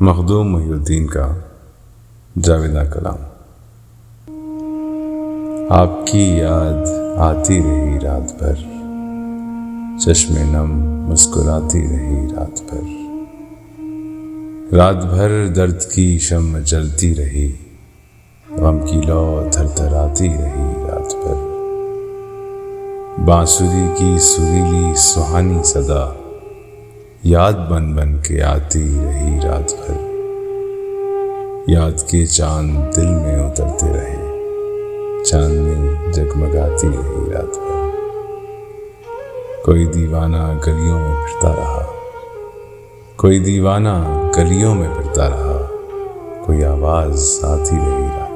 مخدوم محی الدین کا جاویدہ کلام۔ آپ کی یاد آتی رہی رات بھر، چشم نم مسکراتی رہی رات بھر۔ رات بھر درد کی شم جلتی رہی، غم کی لو تھر تھر آتی رہی رات بھر۔ بانسری کی سریلی سہانی صدا یاد بن بن کے آتی رہی رات بھر۔ یاد کے چاند دل میں اترتے رہے۔ چاندنی جگمگاتی رہی رات بھر۔ کوئی دیوانہ گلیوں میں پھرتا رہا۔ کوئی دیوانہ گلیوں میں پھرتا رہا۔ کوئی آواز آتی رہی رات